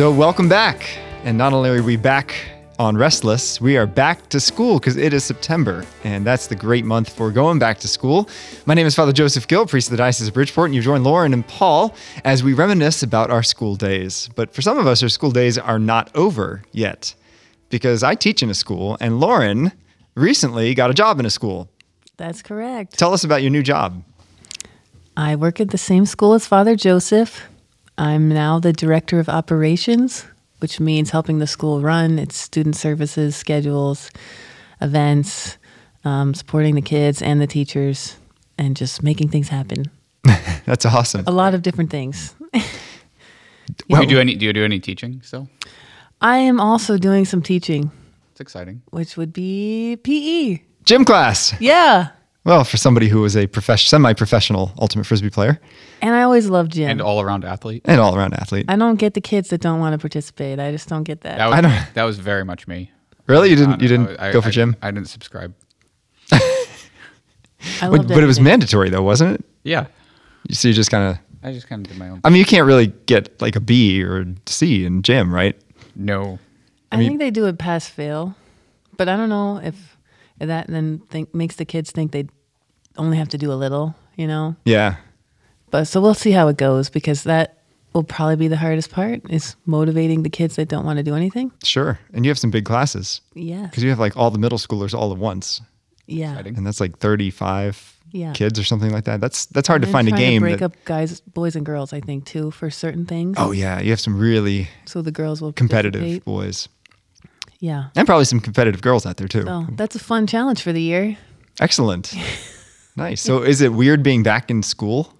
So, welcome back. And not only are we back on Restless, we are back to school because it is September, and that's the great month for going back to school. My name is Father Joseph Gill, priest of the Diocese of Bridgeport, and you've joined Lauren and Paul as we reminisce about our school days. But for some of us, our school days are not over yet because I teach in a school, and Lauren recently got a job in a school. That's correct. Tell us about your new job. I work at the same school as Father Joseph. I'm now the director of operations, which means helping the school run its student services, schedules, events, um, supporting the kids and the teachers, and just making things happen. That's awesome. A lot of different things. do you do any? Do you do any teaching still? I am also doing some teaching, It's exciting. which would be PE. Gym class. Yeah. Well, for somebody who was a profession, semi-professional ultimate frisbee player And I always loved gym. And all around athlete. and all-around athlete. I don't get the kids that don't want to participate. I just don't get that. That was, I don't- that was very much me. Really, you didn't? You didn't I- go for I- gym? I didn't subscribe. I But, loved but it was mandatory though, wasn't it? Yeah. So you just kind of. I just kind of did my own. I mean, you can't really get like a B or a C in gym, right? no. I, mean- think they do it pass fail, but I don't know if that then think makes the kids think they only have to do a little, you know. Yeah. But so we'll see how it goes because that will probably be the hardest part is motivating the kids that don't want to do anything. Sure. And you have some big classes Yeah. because you have like all the middle schoolers all at once, Yeah. Exciting. and that's like thirty-five Yeah. kids or something like that. That's that's hard to find a trying game. break that- up guys, boys and girls. I think too for certain things. oh yeah, you have some really So the girls will competitive participate. boys Yeah. and probably some competitive girls out there too. So that's a fun challenge for the year. Excellent. nice. So is it weird being back in school?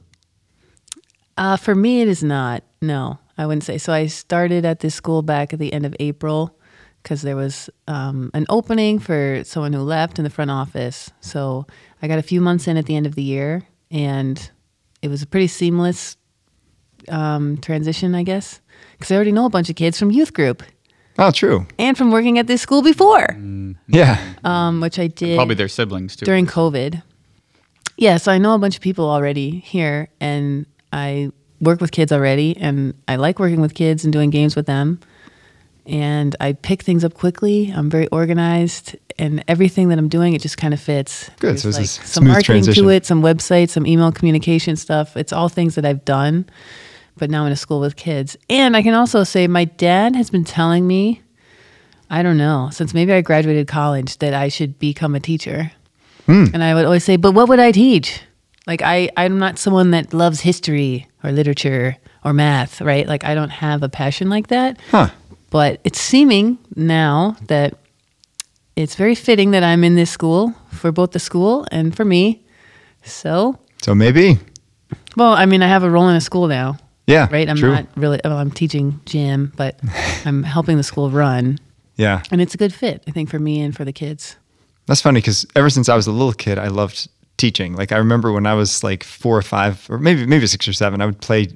Uh, for me, it is not. No, I wouldn't say. So I started at this school back at the end of April because there was um, an opening for someone who left in the front office. So I got a few months in at the end of the year, and it was a pretty seamless um, transition, I guess, because I already know a bunch of kids from youth group Oh, true. and from working at this school before, Yeah. um, which I did Probably their siblings too. during COVID. Yeah, so I know a bunch of people already here, and I work with kids already, and I like working with kids and doing games with them. And I pick things up quickly. I'm very organized, and everything that I'm doing, it just kind of fits. Good, There's so it's a like s- some marketing transition. to it, some websites, some email communication stuff. It's all things that I've done, but now in a school with kids. And I can also say my dad has been telling me, I don't know, since maybe I graduated college, that I should become a teacher. Hmm. And I would always say, but what would I teach? Like I, I'm not someone that loves history or literature or math, right? Like I don't have a passion like that. Huh. But it's seeming now that it's very fitting that I'm in this school for both the school and for me. So, So maybe. well, I mean, I have a role in a school now, Yeah. right? I'm true. not really, well, I'm teaching gym, but I'm helping the school run. Yeah. And it's a good fit, I think, for me and for the kids. That's funny because ever since I was a little kid, I loved teaching. Like I remember when I was like four or five, or maybe maybe six or seven, I would play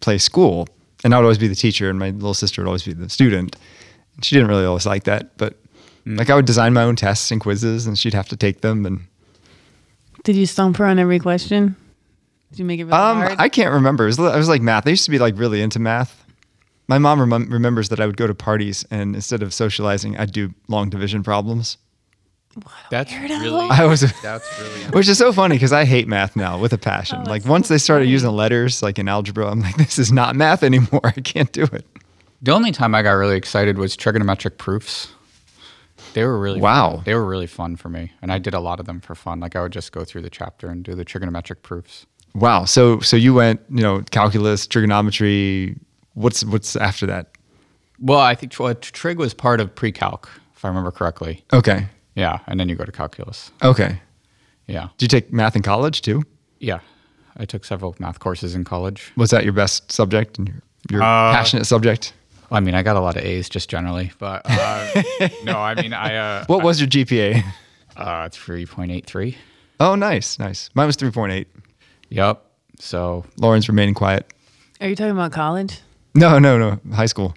play school, and I would always be the teacher, and my little sister would always be the student. She didn't really always like that, but mm. like I would design my own tests and quizzes, and she'd have to take them. And Did you stump her on every question? Did you make it really um, hard? I can't remember. It was, it was like math. I used to be like really into math. My mom remem- remembers that I would go to parties, and instead of socializing, I'd do long division problems. That's Weirdo. really. I was. That's really. Which is so funny because I hate math now with a passion. Oh, like that's once so they started funny. using letters, like in algebra, I'm like, this is not math anymore. I can't do it. The only time I got really excited was trigonometric proofs. They were really Wow. They were really fun for me, and I did a lot of them for fun. Like I would just go through the chapter and do the trigonometric proofs. Wow. So so you went, you know, calculus, trigonometry. What's what's after that? Well, I think well, trig was part of pre-calc, if I remember correctly. Okay. Yeah, and then you go to calculus. Okay. Yeah, Did you take math in college too? yeah. I took several math courses in college. Was that your best subject and your, your Uh, passionate subject? I mean, I got a lot of A's just generally, but uh, no, I mean, I uh, What was your GPA? uh, three point eight three. Oh, nice, nice. Mine was 3.8. Yep. So Lauren's remaining quiet. Are you talking about college? No, no, no. High school.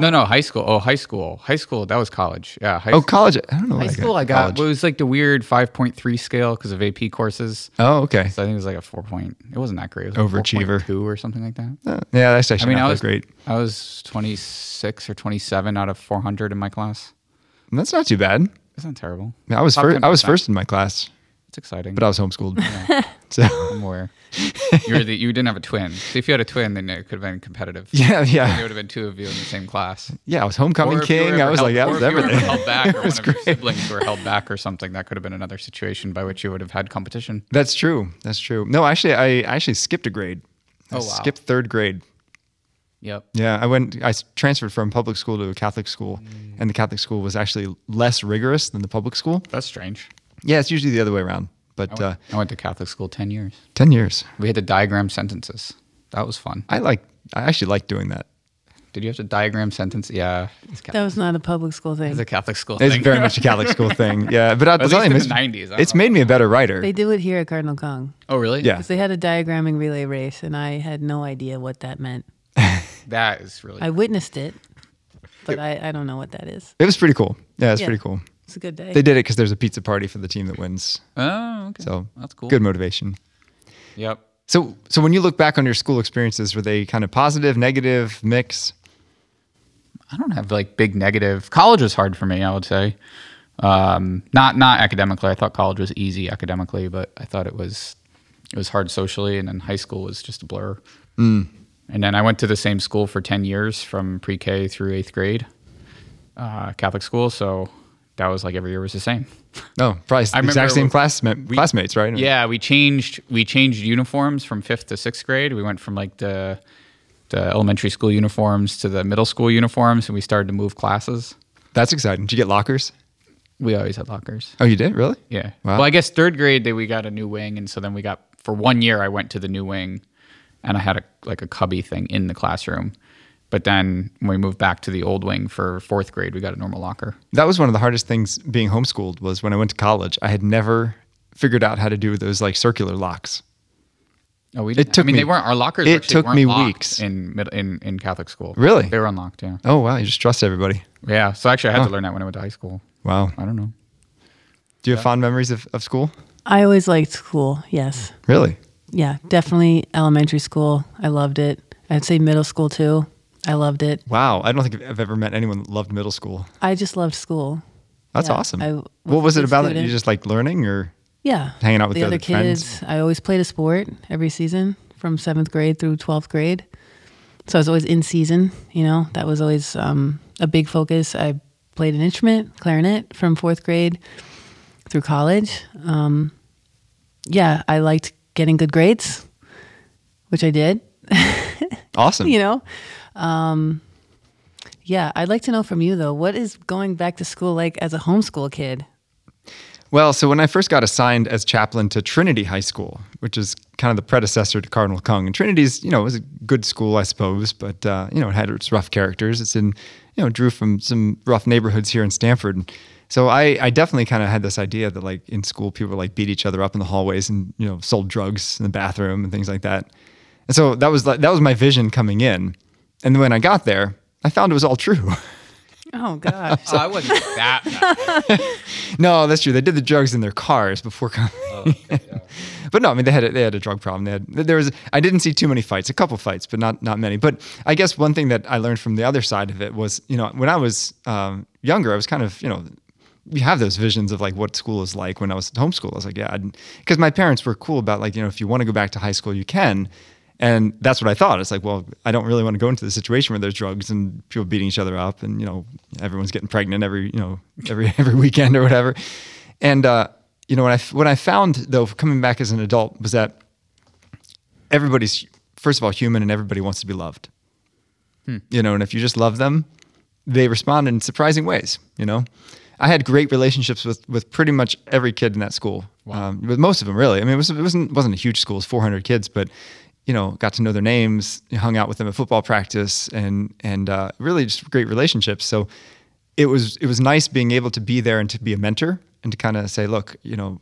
no, no, high school. Oh, high school. High school. That was college. Yeah. High Oh, college. I don't know. High what school, I got. college. Well, it was like the weird 5.3 scale because of AP courses. Oh, okay. So I think it was like a four point. It wasn't that great. It was like Overachiever. 4.2 or something like that. Uh, yeah, that's actually. I mean, not I that was great. I was 26 or 27 out of 400 in my class. That's not too bad. It's not terrible. I was Top first. I was first in my class, It's exciting. but I was homeschooled. so I'm aware. you the, you didn't have a twin. So if you had a twin, then it could have been competitive. yeah, yeah. There would have been two of you in the same class. yeah. I was homecoming Or if you were king. I was held- like, that was if you were ever everything. held back, or It one was of your siblings were held back or something. That could have been another situation by which you would have had competition. That's true. That's true. No, actually, I actually skipped a grade. I Oh, wow. skipped third grade. Yep. Yeah, I went. I transferred from public school to a Catholic school, Mm. and the Catholic school was actually less rigorous than the public school. That's strange. Yeah, it's usually the other way around. I But went, uh, I went to Catholic school 10 years. ten years. We had to diagram sentences. That was fun. I like. I actually like doing that. Did you have to diagram sentence? Yeah. That was not a public school thing. it's thing. a Catholic school thing. It's thing. very much a Catholic school thing. Yeah, but I'll At least in the 90s. It's know. made me a better writer. They do it here at Cardinal Kung. oh, really? Yeah. 'Cause They had a diagramming relay race, and I had no idea what that meant. That is really I witnessed it, but I, I don't know what that is. It was pretty cool. Yeah, it's Yeah. pretty cool. It's a good day. They did it because there's a pizza party for the team that wins. Oh, okay. So that's cool. Good motivation. Yep. So, so when you look back on your school experiences, were they kind of positive, negative, mix? I don't have like big negative. College was hard for me, I would say. Um, not not academically. I thought college was easy academically, but I thought it was it was hard socially, and then high school was just a blur. Mm. And then I went to the same school for ten years, from pre-K through eighth grade, uh, Catholic school. So that was like every year was the same. No, probably the remember exact same we- classma- classmates, right? Yeah, we changed we changed uniforms from fifth to sixth grade. We went from like the the elementary school uniforms to the middle school uniforms, and we started to move classes. That's exciting. Did you get lockers? We always had lockers. Oh, you did? Really? Yeah. Wow. Well, I guess third grade they we got a new wing, and so then we got for one year I went to the new wing, and I had a like a cubby thing in the classroom. But then when we moved back to the old wing for fourth grade, we got a normal locker. That was one of the hardest things being homeschooled was when I went to college. I had never figured out how to do those like circular locks. Oh, we. It Didn't, took I mean, me- they weren't our lockers. it took me weeks. in in in Catholic school. Really? They were unlocked. Yeah. Oh wow, you just trust everybody. Yeah. So actually, I had Huh. to learn that when I went to high school. Wow. I don't know. Do you have fond memories of, of school? I always liked school. Yes. Really? Yeah, definitely elementary school. I loved it. I'd say middle school too. I loved it. Wow. I don't think I've ever met anyone that loved middle school. I just loved school. That's Yeah, awesome. I what was was it about it? student. You just like learning or Yeah. Hanging out with the the other other friends? kids. I always played a sport every season from seventh grade through 12th grade. So I was always in season, you know, that was always um, a big focus. I played an instrument, clarinet, from fourth grade through college. Um, yeah, I liked getting good grades, which I did, awesome? you know. Um, yeah, I'd like to know from you though, what is going back to school like as a homeschool kid? Well, so when I first got assigned as chaplain to Trinity High School, which is kind of the predecessor to Cardinal Kung, and Trinity's, you know, was a good school, I suppose, but uh, you know, it had its rough characters. It's in, you know, drew from some rough neighborhoods here in Stamford. So I, I definitely kind of had this idea that like in school people like beat each other up in the hallways and you know sold drugs in the bathroom and things like that. And so that was that was my vision coming in. And when I got there, I found it was all true. Oh gosh. Oh, I wasn't that bad. No, that's true. They did the drugs in their cars before coming. but no, I mean they had a, they had a drug problem. They had there was I didn't see too many fights, a couple fights, but not not many. But I guess one thing that I learned from the other side of it was you know when I was um, younger, I was kind of you know you have those visions of like what school is like when I was at homeschool. I was like, yeah, because my parents were cool about like you know if you want to go back to high school, you can. And that's what I thought. It's like, well, I don't really want to go into the situation where there's drugs and people beating each other up, and you know, everyone's getting pregnant every, you know, every every weekend or whatever. And uh, you know, what I what I found though, coming back as an adult, was that everybody's first of all human, and everybody wants to be loved. You know, and if you just love them, they respond in surprising ways. You know, I had great relationships with with pretty much every kid in that school. Um, with most of them, really. I mean, it, was, it wasn't wasn't a huge school; it was 400 kids, but you know, got to know their names, hung out with them at football practice, and and uh, really just great relationships. So it was it was nice being able to be there and to be a mentor and to kind of say, look, you know,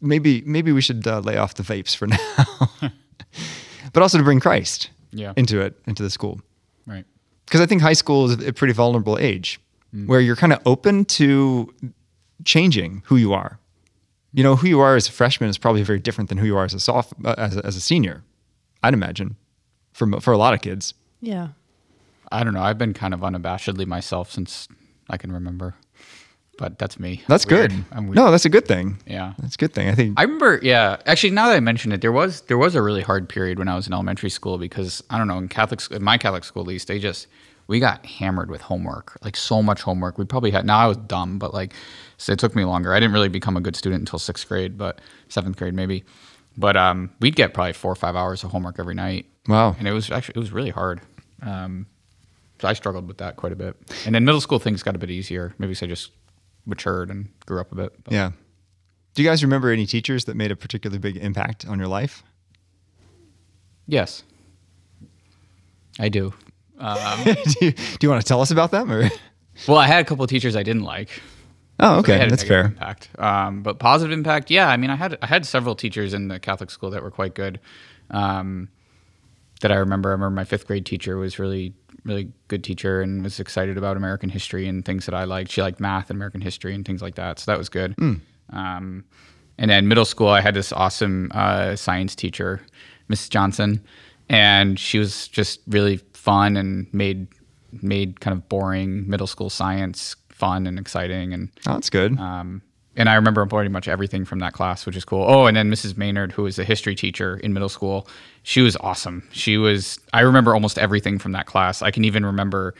maybe maybe we should uh, lay off the vapes for now, but also to bring Christ Yeah. into it into the school. right. because I think high school is a pretty vulnerable age where you're kind of open to changing who you are. You know, who you are as a freshman is probably very different than who you are as a soph- uh, as, a, as a senior. I'd imagine for for a lot of kids. Yeah. I don't know. I've been kind of unabashedly myself since I can remember, but that's me. That's Weird. good. I'm weird. No, that's a good thing. Yeah. That's a good thing. I think. I remember, yeah. Actually, now that I mention it, there was there was a really hard period when I was in elementary school because I don't know in Catholic in my Catholic school at least they just we got hammered with homework like so much homework. We probably had now I was dumb, but like so it took me longer. I didn't really become a good student until sixth grade, but seventh grade maybe. But um, we'd get probably four or five hours of homework every night. Wow. and it was actually it was really hard. Um, so I struggled with that quite a bit. And then middle school things got a bit easier. Maybe because I just matured and grew up a bit. But Yeah. Do you guys remember any teachers that made a particularly big impact on your life? Yes, I do. Um, do, you, do you want to tell us about them or? well, I had a couple of teachers I didn't like. Oh, okay, a that's fair. Impact, um, but positive impact. Yeah, I mean, I had I had several teachers in the Catholic school that were quite good. Um, that I remember. I remember my fifth grade teacher was really really good teacher and was excited about American history and things that I liked. She liked math and American history and things like that. So that was good. Um, and then middle school, I had this awesome uh, science teacher, Mrs. Johnson, and she was just really fun and made made kind of boring middle school science fun and exciting and Oh, that's good. um, and I remember pretty much everything from that class, which is cool. Oh, and then Mrs. Maynard, who was a history teacher in middle school, she was awesome. She was, I remember almost everything from that class. I can even remember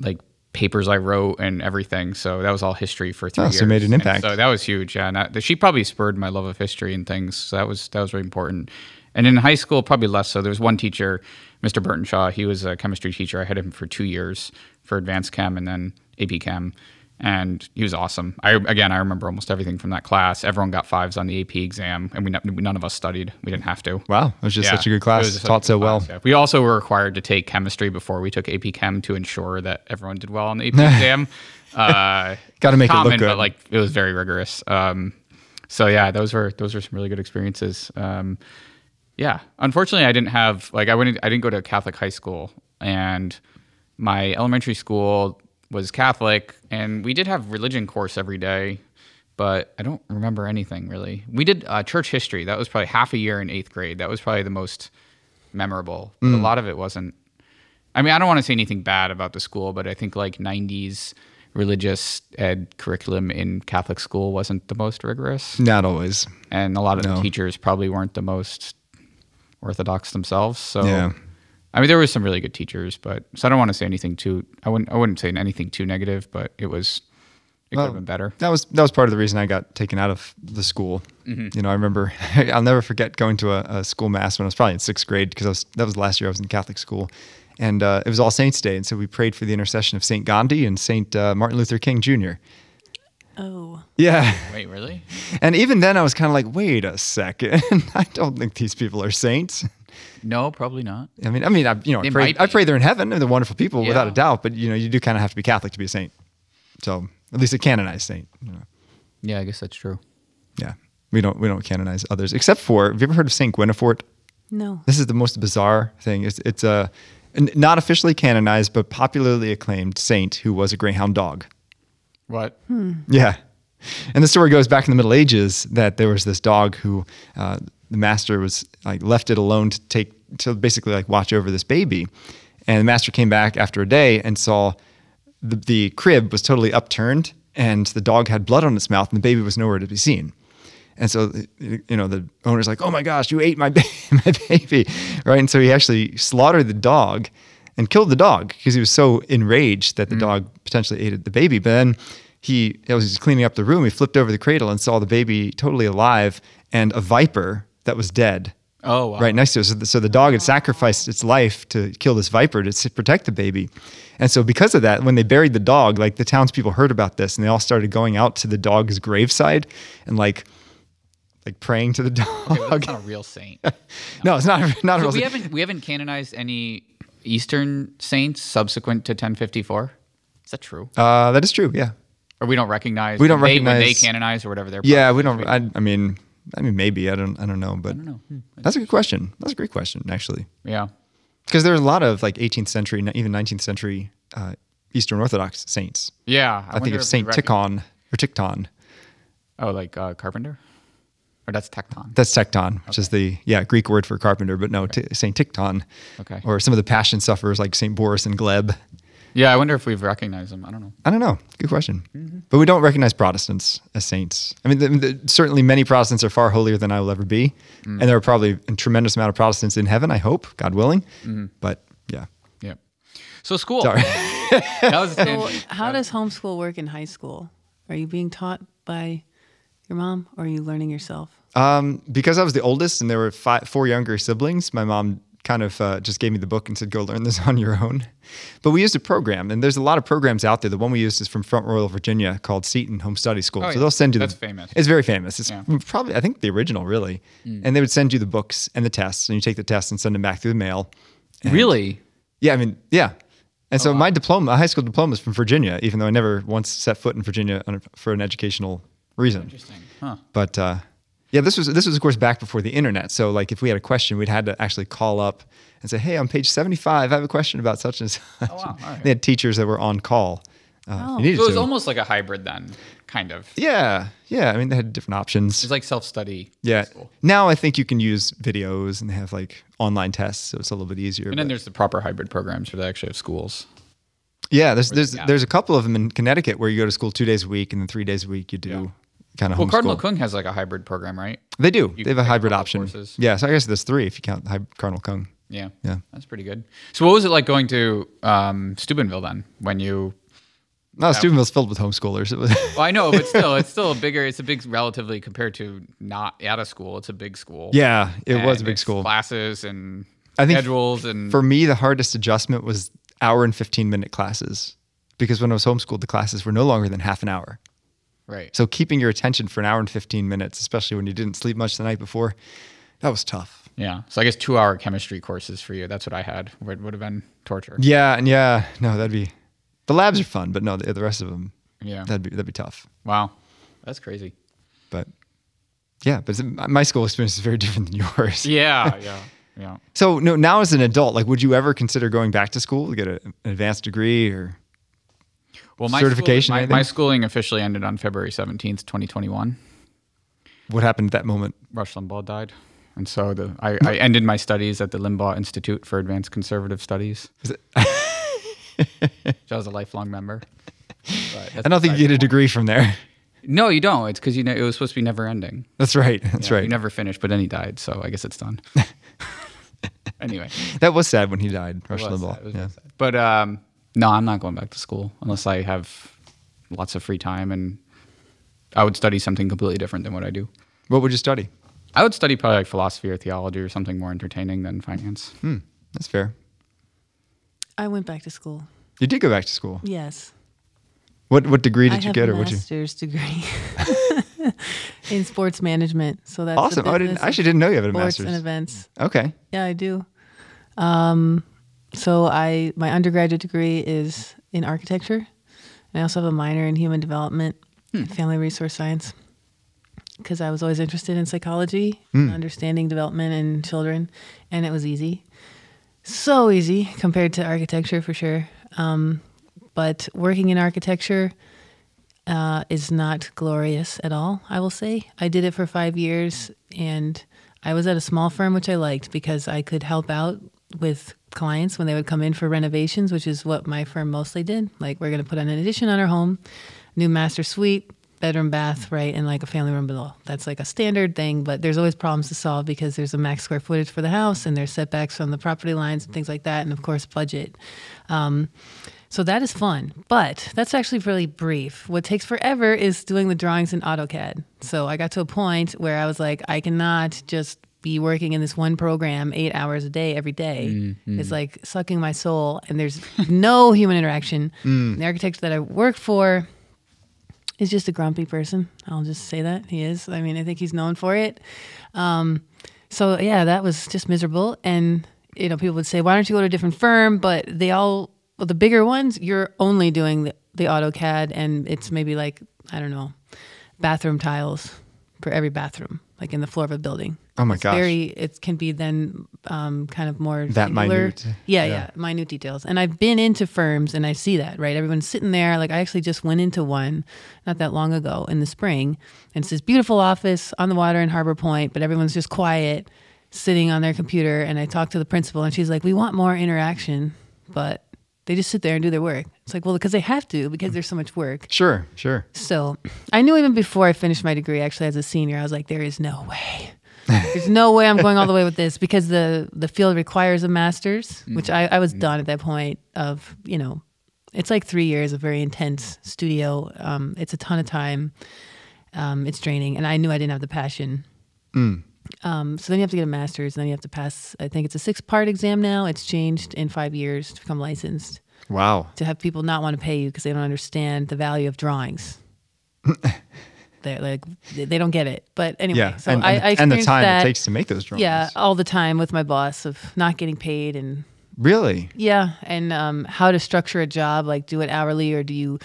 like papers I wrote and everything. So that was all history for three Oh, years. so made an And impact. so that was huge. Yeah. And that, she probably spurred my love of history and things. So that was, that was really important. And in high school, probably less so. There was one teacher, Mr. Burtonshaw. He was a chemistry teacher. I had him for two years for advanced chem and then AP chem and he was awesome. I again, I remember almost everything from that class. Everyone got fives on the AP exam, and we none of us studied. We didn't have to. wow, it was just Yeah, such a good it class. was Taught so well. yeah. We also were required to take chemistry before we took AP Chem to ensure that everyone did well on the AP exam. Uh, Gotta make it look good. but like it was very rigorous. Um, so yeah, those were those were some really good experiences. Um, yeah, unfortunately, I didn't have like I went. I didn't go to a Catholic high school, and my elementary school was Catholic, and we did have religion course every day, but I don't remember anything really. We did uh, church history. That was probably half a year in eighth grade. That was probably the most memorable. But A Mm. lot of it wasn't. I mean, I don't want to say anything bad about the school, but I think like '90s religious ed curriculum in Catholic school wasn't the most rigorous Not always. and a lot of No. the teachers probably weren't the most orthodox themselves. So, Yeah. I mean, there was some really good teachers, but so I don't want to say anything too. I wouldn't. I wouldn't say anything too negative, but it was. It could have been better. That was that was part of the reason I got taken out of the school. Mm-hmm. You know, I remember I'll never forget going to a, a school mass when I was probably in sixth grade because was, that was the last year I was in Catholic school, and uh, it was All Saints Day, and so we prayed for the intercession of Saint Gandhi and Saint uh, Martin Luther King Jr. Oh. Yeah, Wait, really? and even then I was kind of like, wait a second, I don't think these people are saints. No, probably not. I mean, I mean, I, you know, I pray, I pray they're in heaven and they're wonderful people without a doubt. But you know, you do kind of have to be Catholic to be a saint. So at least a canonized saint. You know. Yeah, I guess that's true. Yeah, we don't we don't canonize others except for. Have you ever heard of Saint Guinefort? No. This is the most bizarre thing. It's it's a n- not officially canonized but popularly acclaimed saint who was a greyhound dog. What? Yeah. And the story goes back in the Middle Ages that there was this dog who uh, the master was like left it alone to take to basically like watch over this baby. And the master came back after a day and saw the, the crib was totally upturned and the dog had blood on its mouth and the baby was nowhere to be seen. And so, you know, the owner's like, "Oh my gosh, you ate my ba- my baby!" Right? And so he actually slaughtered the dog and killed the dog because he was so enraged that the mm. dog potentially ate the baby. But then he, as he was cleaning up the room, he flipped over the cradle and saw the baby totally alive and a viper that was dead Oh, wow. right next to it. So the, so the dog had sacrificed its life to kill this viper to protect the baby. And so because of that, when they buried the dog, like the townspeople heard about this and they all started going out to the dog's graveside and like like praying to the dog. Okay, well, that's not a real saint. no, it's not not a real we haven't we haven't canonized any Eastern saints subsequent to 1054. Is that true? uh, that is true. Yeah. Or we don't recognize? We don't they, when they canonize or whatever. they're. Yeah, we don't. I, I mean I mean maybe I don't I don't know, but know. Hmm. that's a good question. That's a great question actually. Yeah. Because there are a lot of like 18th century, even 19th century uh, Eastern Orthodox saints. Yeah, I, think of Saint Tikhon or Tikhon. Oh, like uh, carpenter, or that's tecton. That's Tecton, which is the yeah Greek word for carpenter, but no, t- Saint Tikhon. Okay. Or some of the Passion sufferers like Saint Boris and Gleb. Yeah, I wonder if we've recognized them. I don't know. I don't know. Good question. Mm-hmm. But we don't recognize Protestants as saints. I mean, the, the, certainly many Protestants are far holier than I will ever be, Mm. and there are probably a tremendous amount of Protestants in heaven. I hope, God willing. Mm-hmm. But yeah, Yeah. So school. sorry. That was So, tangent. how does homeschool work in high school? Are you being taught by your mom, or are you learning yourself? Um, because I was the oldest and there were five, four younger siblings, my mom kind of uh, just gave me the book and said, go learn this on your own. But we used a program, and there's a lot of programs out there. The one we used is from Front Royal, Virginia called Seton Home Study School. Oh, so yeah. they'll send you That's the, famous. It's very famous. It's Yeah. Mm. probably, I think, the original, really. And they would send you the books and the tests, and you take the tests and send them back through the mail. And- Really? Yeah, I mean, yeah. And Oh, so my diploma, my high school diploma is from Virginia, even though I never once set foot in Virginia for an educational reason. Interesting. Huh. But uh, yeah, this was this was of course back before the internet. So like if we had a question, we'd had to actually call up and say, "Hey, on page seventy-five, I have a question about such and such." Oh, wow. All right. They had teachers that were on call. Uh, Oh. So it was to. almost like a hybrid then, kind of. yeah, yeah. I mean, they had different options. It's like self study. yeah. Now I think you can use videos and they have like online tests, so it's a little bit easier. And then there's the proper hybrid programs where they actually have schools. yeah, there's there's there's a couple of them in Connecticut where you go to school two days a week and then three days a week you do Yeah. Kind of Well, homeschool. Cardinal Kung has like a hybrid program, right? They do. You they have a hybrid option. courses. Yeah, so I guess there's three if you count Cardinal Kung. Yeah. Yeah. That's pretty good. So what was it like going to um, Steubenville then when you No, Steubenville's filled with homeschoolers. It was Well, I know, but still, it's still a bigger. It's a big, relatively compared to not at a school. It's a big school. yeah, it was a big school. Classes and I think schedules and For me, the hardest adjustment was hour and 15 minute classes because when I was homeschooled, the classes were no longer than half an hour. Right. So keeping your attention for an hour and 15 minutes, especially when you didn't sleep much the night before, that was tough. Yeah. So I guess two-hour chemistry courses for you. That's what I had. Would would have been torture. Yeah, and yeah, no, that'd be the labs are fun, but no, the, the rest of them, Yeah. that'd be that'd be tough. Wow. That's crazy. But yeah, but my school experience is very different than yours. Yeah. yeah. Yeah. So no, now as an adult, like, would you ever consider going back to school to get a, an advanced degree or? Well, my Certification or Schooling, my, my schooling officially ended on February seventeenth, twenty twenty-one. What happened at that moment? Rush Limbaugh died, and so the I, I ended my studies at the Limbaugh Institute for Advanced Conservative Studies. Is it- which I was a lifelong member. I don't think you get a degree from there. No, you don't. It's because you know it was supposed to be never ending. That's right. That's Yeah, right. You never finished, but then he died, so I guess it's done. anyway, that was sad when he died, Rush Limbaugh. sad, it was yeah. But um, no, I'm not going back to school unless I have lots of free time, and I would study something completely different than what I do. What would you study? I would study probably like philosophy or theology or something more entertaining than finance. Hmm, that's fair. I went back to school. You did go back to school. Yes. What what degree did I you get, a or what you? master's degree in sports management. So that's Awesome. Oh, I didn't. I actually didn't know you had a sports master's. and events. Okay. Yeah, I do. Um, so I my undergraduate degree is in architecture. And I also have a minor in human development, Hmm. family resource science, because I was always interested in psychology, Hmm. and understanding development in children, and it was easy, so easy compared to architecture for sure. Um, but working in architecture uh, is not glorious at all, I will say. I did it for five years and I was at a small firm, which I liked because I could help out with clients when they would come in for renovations, which is what my firm mostly did. Like, we're going to put on an addition on our home, new master suite, bedroom, bath, right, and like a family room below. That's like a standard thing, but there's always problems to solve because there's a max square footage for the house and there's setbacks from the property lines and things like that, and of course, budget. Um, so that is fun, but that's actually really brief. What takes forever is doing the drawings in AutoCAD. So I got to a point where I was like, I cannot just be working in this one program eight hours a day every day. It's like sucking my soul, and there's no human interaction. The architect that I work for is just a grumpy person. I'll just say that he is. I mean, I think he's known for it. Um, so yeah, that was just miserable. And you know, people would say, "Why don't you go to a different firm?" But they all, well, the bigger ones, you're only doing the, the AutoCAD, and it's maybe like I don't know, bathroom tiles for every bathroom, like in the floor of a building. Oh my it's gosh. Very. It can be then um, kind of more That singular. minute. Yeah, Yeah. yeah, minute details. And I've been into firms and I see that right. Everyone's sitting there. Like I actually just went into one not that long ago in the spring, and it's this beautiful office on the water in Harbor Point, but everyone's just quiet, sitting on their computer. And I talked to the principal, and she's like, "We want more interaction, but." They just sit there and do their work. It's like, well, because they have to, because there's so much work. Sure, sure. So I knew even before I finished my degree, actually as a senior, I was like, there is no way. There's no way I'm going all the way with this because the the field requires a master's, which I, I was done at that point of, you know, it's like three years of very intense studio. Um, it's a ton of time. Um, it's draining. And I knew I didn't have the passion. Um, so then you have to get a master's, and then you have to pass, I think it's a six part exam now. It's changed in five years to become licensed Wow. to have people not want to pay you because they don't understand the value of drawings. They're like they don't get it. But anyway, Yeah. so and, I, and, I and the time that, it takes to make those drawings. Yeah, all the time with my boss of not getting paid and Really? yeah, and um, how to structure a job, like do it hourly or do you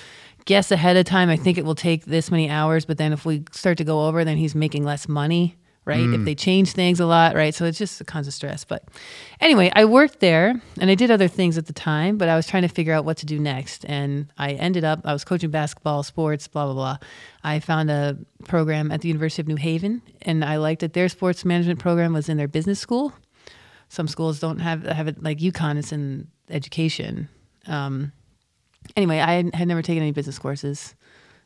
guess ahead of time? I think it will take this many hours, but then if we start to go over, then he's making less money, right? If they change things a lot, right? So it's just a constant stress. But anyway, I worked there and I did other things at the time, but I was trying to figure out what to do next. And I ended up, I was coaching basketball, sports, blah, blah, blah. I found a program at the University of New Haven and I liked that their sports management program was in their business school some schools don't have have it like UConn. It's in education. Um, anyway, I had never taken any business courses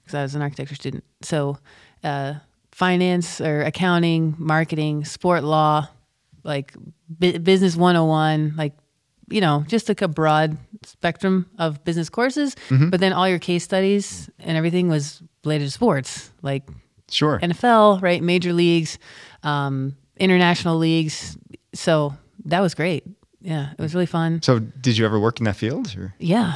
because I was an architecture student. So, uh, finance or accounting, marketing, sport law, like bu- business 101, like you know, just like a broad spectrum of business courses. But then all your case studies and everything was related to sports, like Sure. NFL, right? Major leagues, um, international leagues. So that was great. Yeah, it was really fun. so, did you ever work in that field? Or? Yeah.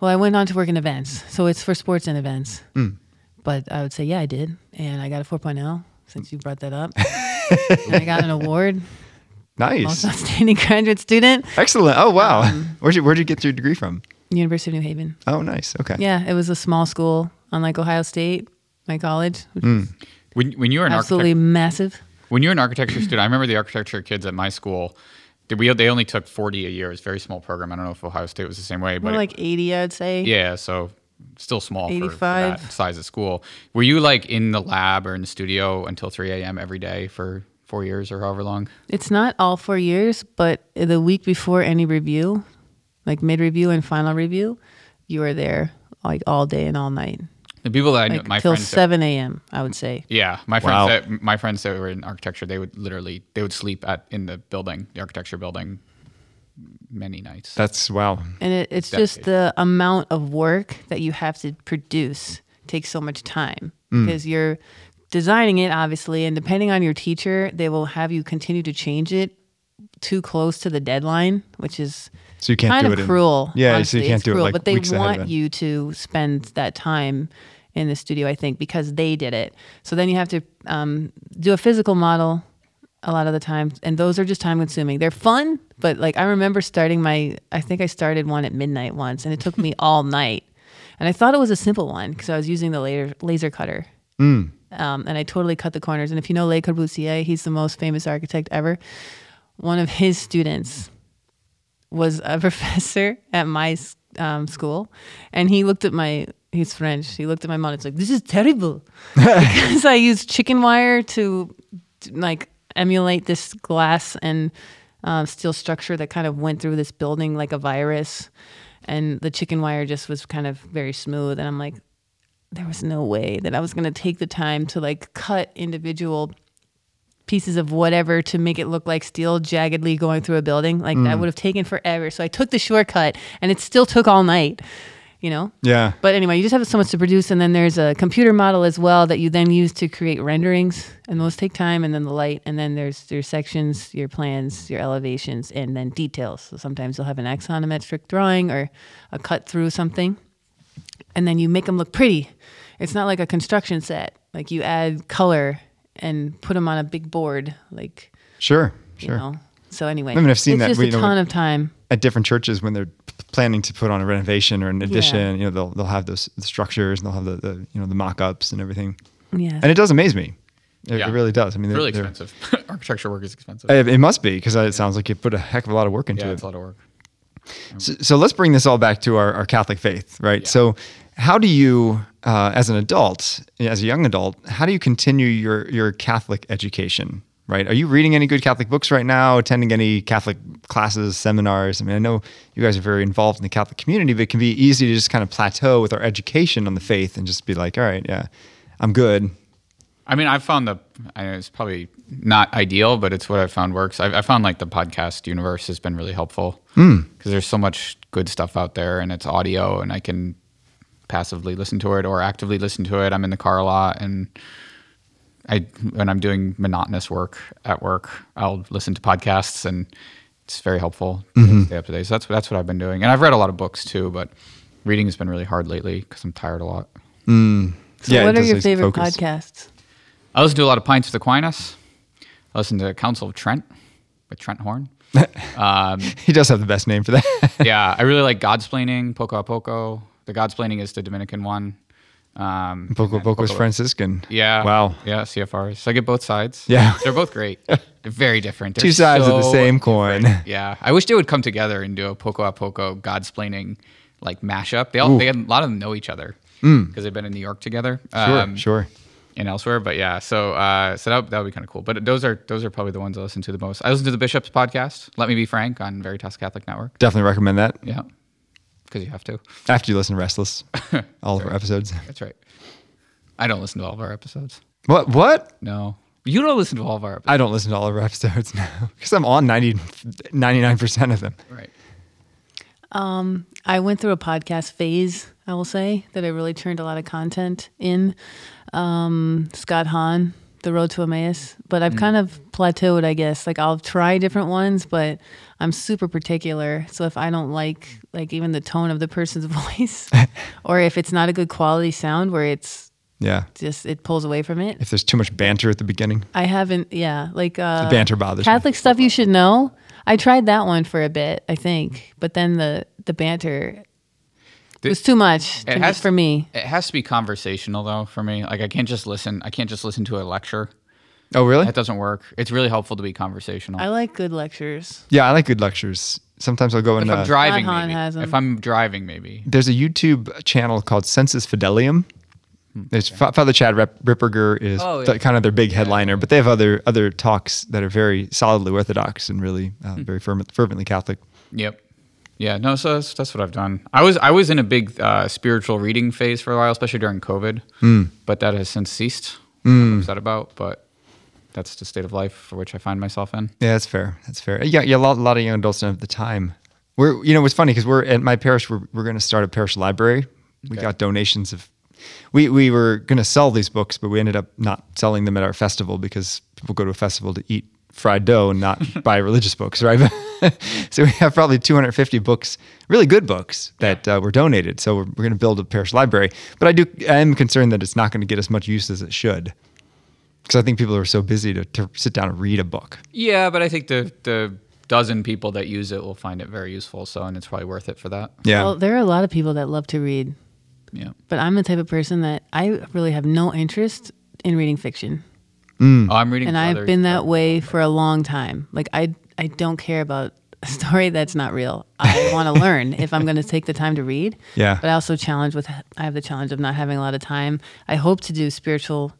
Well, I went on to work in events. So it's for sports and events. Mm. But I would say, yeah, I did. And I got a 4.0 since you brought that up. and I got an award, Nice. most outstanding graduate student, Excellent. Oh, wow. Um, where'd, you, where'd you get your degree from? University of New Haven. Oh, nice. Okay. Yeah, it was a small school, unlike Ohio State, my college, which Hmm. When when you were an absolutely architect, massive. when you were an architecture student, I remember the architecture kids at my school. They, we, they only took 40 a year. It's a very small program. I don't know if Ohio State was the same way, but More it- like 80, I'd say. Yeah, so still small for, for that size of school. Were you like in the lab or in the studio until 3 a.m. every day for four years or however long? It's not all four years, but the week before any review, like mid review and final review, you were there like all day and all night, The people that I know, like my till friends, that- seven a.m. I would say. yeah, my friends that my friends that were in architecture, they would literally they would sleep at in the building, the architecture building, many nights. That's wow. And it, it's just the amount of work that you have to produce takes so much time Mm. because you're designing it, obviously, and depending on your teacher, they will have you continue to change it too close to the deadline, which is So you can't kind do of it in- cruel. Yeah, so you can't It's do it, cruel, like, But they weeks ahead of want you to spend that time in the studio, I think, because they did it. So then you have to um, do a physical model a lot of the time, and those are just time consuming. They're fun, but like I remember starting my, I think I started one at midnight once, and it took me all night. And I thought it was a simple one because I was using the laser laser cutter. Mm. Um, and I totally cut the corners. And if you know Le Corbusier, he's the most famous architect ever. One of his students was a professor at my um, school, and he looked at my. He's French. He looked at my mom. It's like this is terrible because I used chicken wire to, to, like emulate this glass and um, steel structure that kind of went through this building like a virus, and the chicken wire just was kind of very smooth. And I'm like, there was no way that I was going to take the time to like cut individual pieces of whatever to make it look like steel jaggedly going through a building. Like that would have taken forever. So I took the shortcut and it still took all night, you know? Yeah. But anyway, you just have so much to produce. And then there's a computer model as well that you then use to create renderings. And those take time. And then the light. And then there's your sections, your plans, your elevations, and then details. So sometimes you'll have an axonometric drawing or a cut through something and then you make them look pretty. It's not like a construction set. Like you add color and put them on a big board. Like Sure. you Sure. know. So anyway, I mean, I've seen it's that, just you a know, ton of time. At different churches, when they're planning to put on a renovation or an addition, you know, they'll they'll have those the structures and they'll have the, the you know the mock-ups and everything, Yeah. and it does amaze me. It, Yeah. it really does. I mean, It's they're- really they're- expensive. Architecture work is expensive. It, it must be because it sounds like you put a heck of a lot of work into yeah, it. it's a lot of work. So, so let's bring this all back to our, our Catholic faith, right? Yeah. So, how do you, uh, as an adult, as a young adult, how do you continue your your Catholic education? Right? Are you reading any good Catholic books right now? Attending any Catholic classes, seminars? I mean, I know you guys are very involved in the Catholic community, but it can be easy to just kind of plateau with our education on the faith and just be like, all right, yeah, I'm good. I mean, I've found the. I know it's probably not ideal, but it's what I've found works. I've, I found like the podcast universe has been really helpful hmm. because there's so much good stuff out there, and it's audio, and I can passively listen to it or actively listen to it. I'm in the car a lot, and I when I'm doing monotonous work at work, I'll listen to podcasts, and it's very helpful to stay up to date. So that's that's what I've been doing, and I've read a lot of books too, but reading has been really hard lately because I'm tired a lot. So Yeah, what are your favorite focus. podcasts? I listen to a lot of Pints with Aquinas. I listen to Council of Trent with Trent Horn. um, He does have the best name for that. yeah, I really like Godsplaining, Poco a Poco. The Godsplaining is the Dominican one. Um, Poco and Poco's Franciscan. Yeah. Wow. Yeah, CFRs. So I get both sides. Yeah. They're both great. They're very different. They're Two sides of the so same coin. different. Yeah. I wish they would come together and do a Poco a Poco Godsplaining like mashup. They all, they a lot of them know each other because they've been in New York together. Mm. Sure, um, sure. and elsewhere. But yeah, so uh, so that that would be kind of cool. But those are those are probably the ones I listen to the most. I listen to the Bishop's podcast. Let me be frank on Veritas Catholic Network. Definitely recommend that Yeah, because you have to. after you listen to Restless, all of our episodes. That's right. I don't listen to all of our episodes. What? What? No, you don't listen to all of our episodes. I don't listen to all of our episodes now because I'm on 90, 99% of them. right. Um, I went through a podcast phase, I will say, that I really turned a lot of content in. Um, Scott Hahn, The Road to Emmaus. But I've kind of plateaued, I guess. Like I'll try different ones, but I'm super particular. So if I don't like like even the tone of the person's voice, or if it's not a good quality sound where it's Yeah. just it pulls away from it. If there's too much banter at the beginning, I haven't, yeah, like uh, the banter bothers me. Catholic stuff you should know. I tried that one for a bit, I think, but then the the banter The- was too much, too It much has for me. It has to be conversational though for me. Like I can't just listen. I can't just listen to a lecture. Oh, really? That doesn't work. It's really helpful to be conversational. I like good lectures. Yeah, I like good lectures. Sometimes I'll go and if I'm uh, driving, Hahn maybe. has 'em. If I'm driving, maybe. there's a YouTube channel called Sensus Fidelium. There's Fa- Father Chad Rip- Ripperger is Hmm. Oh, yeah. the- kind of their big headliner, but they have other other talks that are very solidly Orthodox and really uh, Hmm. very fervent, fervently Catholic. Yep. Yeah. No. So that's, that's what I've done. I was I was in a big uh, spiritual reading phase for a while, especially during COVID. But that has since ceased. I'm upset about, but that's the state of life for which I find myself in. Yeah, that's fair. That's fair. Yeah, yeah. A lot, a lot of young adults don't have the time. We're, you know, it's funny because we're at my parish. We're, we're going to start a parish library. We Okay. got donations of. We we were going to sell these books, but we ended up not selling them at our festival because people go to a festival to eat fried dough and not buy religious books, right? so we have probably 250 books, really good books that uh, were donated. So we're, we're going to build a parish library. But I do, I am concerned that it's not going to get as much use as it should, because I think people are so busy to, to sit down and read a book. Yeah, but I think the the dozen people that use it will find it very useful. So, and it's probably worth it for that. Yeah. Well, there are a lot of people that love to read, Yeah. but I'm the type of person that I really have no interest in reading fiction. Oh, I'm reading. and I've been that way for a long time. Like I I don't care about a story that's not real. I want to learn if I'm going to take the time to read. Yeah. But I also challenge with I have the challenge of not having a lot of time. I hope to do spiritual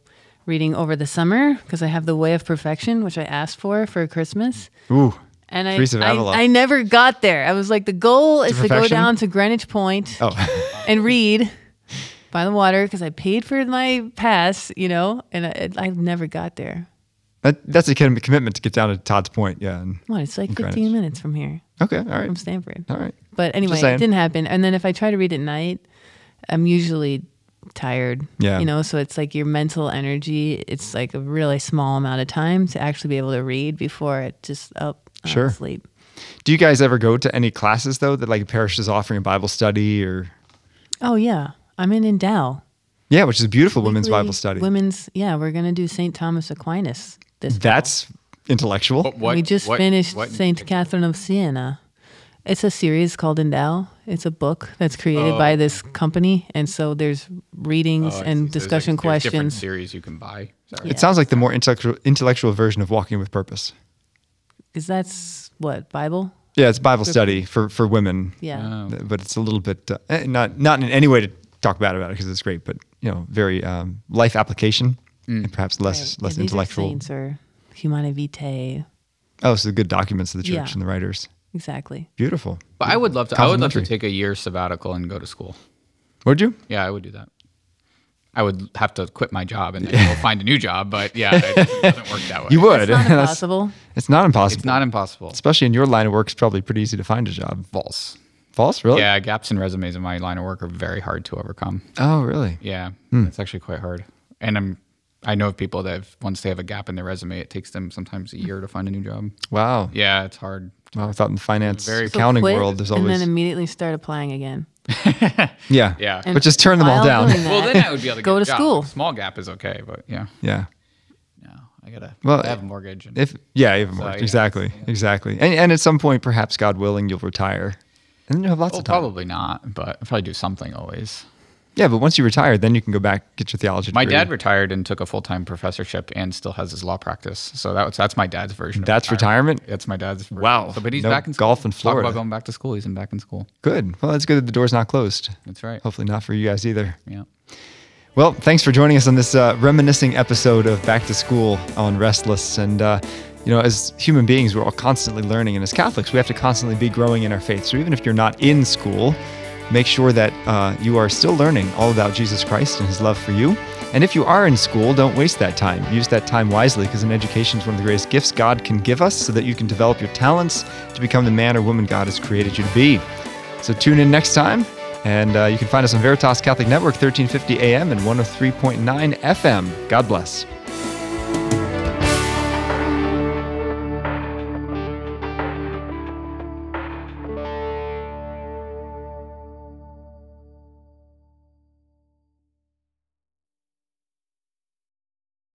reading over the summer because I have the Way of Perfection, which I asked for for Christmas. Ooh. And I, I, I never got there. I was like, the goal is to go down to Greenwich Point Oh, and read by the water because I paid for my pass, you know, and I, I never got there. that, that's a kind of commitment to get down to Tod's Point. Yeah. And, What? It's like 15 Greenwich. minutes from here, okay. All right. from Stamford. All right. But anyway, it didn't happen. And then if I try to read at night, I'm usually tired. Yeah. You know, so it's like your mental energy, it's like a really small amount of time to actually be able to read before it just oh, up Sure. sleep. Do you guys ever go to any classes though that like a parish is offering a Bible study or Oh yeah. I'm in Endow. yeah, which is a beautiful women's Bible study. Women's yeah, we're gonna do St. Thomas Aquinas this fall. That's intellectual. What, what, we just what- finished what- Saint Catherine of Siena. It's a series called Endow. It's a book that's created by this company, and so there's readings Oh, I see. So and there's, like, discussion there's different questions. series you can buy. Is that? It sounds like the more intellectual intellectual version of Walking with Purpose. Is that's what Bible? Yeah, it's Bible study for for women. Yeah. Oh. but it's a little bit uh, eh, not not in any way to talk bad about it because it's great, but you know, very um, life application and perhaps less Right. less Yeah, these are intellectual. saints or Humanae Vitae. Oh, so good documents of the church Yeah. and the writers. Exactly. Beautiful. But I would love to. I would love to take a year sabbatical and go to school. Would you? Yeah, I would do that. I would have to quit my job and then go find a new job, but yeah, it doesn't work that way. You would. It's not impossible. It's not impossible. It's not impossible. Especially in your line of work, it's probably pretty easy to find a job. False. False, really? Yeah, gaps in resumes in my line of work are very hard to overcome. Oh, really? Yeah, Hmm. it's actually quite hard. And I'm, I know of people that have, once they have a gap in their resume, it takes them sometimes a year to find a new job. Wow. Yeah, it's hard. Well, I thought in the finance Very- So accounting quit world, there's always and then immediately start applying again. yeah, Yeah. But just turn them all down. doing Well, then I would be able to go get a to job. school. Small gap is okay, but yeah, Yeah. no, I gotta. Well, I have a mortgage. And, If yeah, even more yeah. exactly, exactly, and and at some point, perhaps God willing, you'll retire, and then you'll have lots well, of time. probably not, but I'll probably do something always. Yeah, but once you retire, then you can go back get your theology. My degree. dad retired and took a full time professorship and still has his law practice. So that was, that's my dad's version. of That's retirement? That's my dad's. Version. Wow. So, but he's No back in school. golf in Florida. Talk about going back to school. He's in back in school. Good. Well, that's good that the door's not closed. That's right. Hopefully, not for you guys either. Yeah. Well, thanks for joining us on this uh, reminiscing episode of Back to School on Restless. And, uh, you know, as human beings, we're all constantly learning. And as Catholics, we have to constantly be growing in our faith. So even if you're not in school, make sure that uh, you are still learning all about Jesus Christ and his love for you. And if you are in school, don't waste that time. Use that time wisely because an education is one of the greatest gifts God can give us so that you can develop your talents to become the man or woman God has created you to be. So tune in next time. And uh, you can find us on Veritas Catholic Network, 1350 AM and 103.9 FM. God bless.